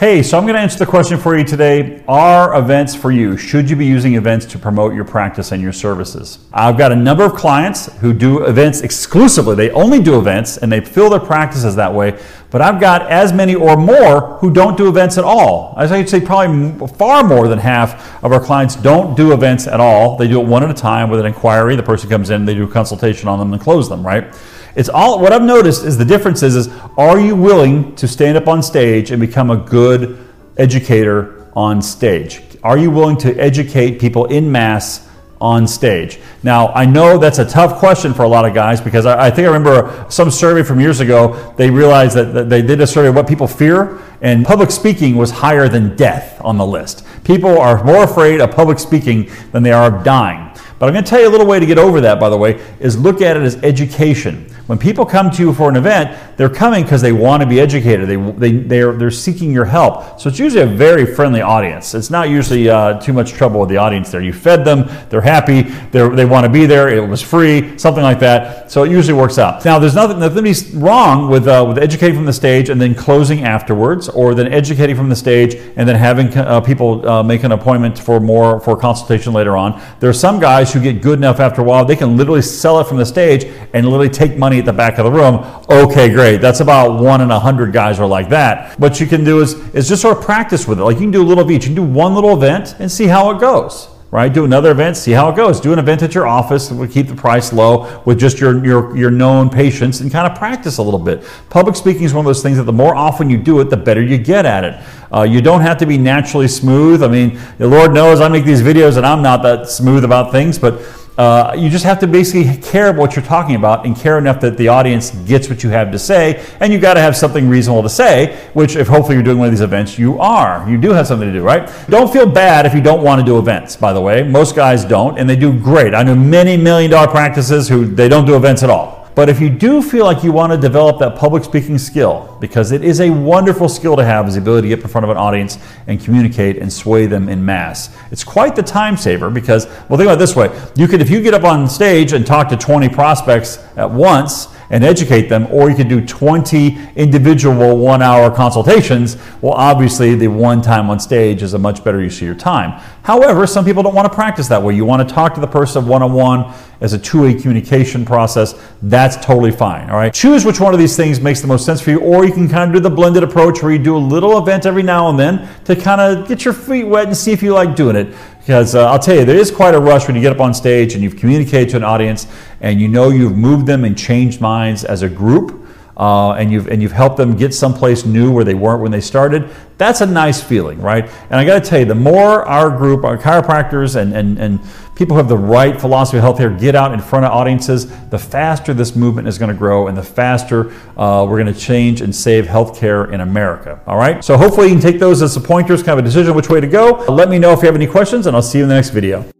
Hey, so I'm going to answer the question for you today. Are events for you? Should you be using events to promote your practice and your services? I've got a number of clients who do events exclusively. They only do events and they fill their practices that way. But I've got as many or more who don't do events at all. As I'd say, probably far more than half of our clients don't do events at all. They do it one at a time with an inquiry. The person comes in, they do a consultation on them and close them, right? It's all what I've noticed is the difference is, is are you willing to stand up on stage and become a good educator on stage? Are you willing to educate people in mass on stage? Now, I know that's a tough question for a lot of guys because I, I think I remember some survey from years ago, they realized that, that they did a survey of what people fear, and public speaking was higher than death on the list. People are more afraid of public speaking than they are of dying. But I'm going to tell you a little way to get over that, by the way, is look at it as education. When people come to you for an event, they're coming because they want to be educated. They, they, they're, they're seeking your help. So it's usually a very friendly audience. It's not usually uh, too much trouble with the audience there. You fed them, they're happy, they're, they want to be there, it was free, something like that. So it usually works out. Now, there's nothing, nothing wrong with, uh, with educating from the stage and then closing afterwards, or then educating from the stage and then having uh, people uh, make an appointment for more for consultation later on. There are some guys who get good enough after a while, they can literally sell it from the stage and literally take money at the back of the room. Okay, great. That's about one in a hundred guys are like that. What you can do is, is just sort of practice with it. Like you can do a little of each. You can do one little event and see how it goes right? Do another event, see how it goes. Do an event at your office, we'll keep the price low with just your, your, your known patients and kind of practice a little bit. Public speaking is one of those things that the more often you do it, the better you get at it. Uh, you don't have to be naturally smooth. I mean, the Lord knows I make these videos and I'm not that smooth about things, but uh, you just have to basically care about what you're talking about and care enough that the audience gets what you have to say. And you've got to have something reasonable to say, which, if hopefully you're doing one of these events, you are. You do have something to do, right? Don't feel bad if you don't want to do events, by the way. Most guys don't, and they do great. I know many million dollar practices who they don't do events at all. But if you do feel like you want to develop that public speaking skill, because it is a wonderful skill to have, is the ability to get in front of an audience and communicate and sway them in mass. It's quite the time saver because, well, think about it this way: you could, if you get up on stage and talk to 20 prospects at once and educate them, or you could do 20 individual one hour consultations. Well, obviously, the one time on stage is a much better use of your time. However, some people don't want to practice that way. You want to talk to the person one on one as a two way communication process. That's totally fine. All right. Choose which one of these things makes the most sense for you, or you can kind of do the blended approach where you do a little event every now and then to kind of get your feet wet and see if you like doing it. Because uh, I'll tell you, there is quite a rush when you get up on stage and you've communicated to an audience and you know you've moved them and changed minds as a group. Uh, and you've and you've helped them get someplace new where they weren't when they started. That's a nice feeling, right? And I got to tell you, the more our group, our chiropractors and, and and people who have the right philosophy of healthcare get out in front of audiences, the faster this movement is going to grow, and the faster uh, we're going to change and save healthcare in America. All right. So hopefully you can take those as a pointers, kind of a decision which way to go. Let me know if you have any questions, and I'll see you in the next video.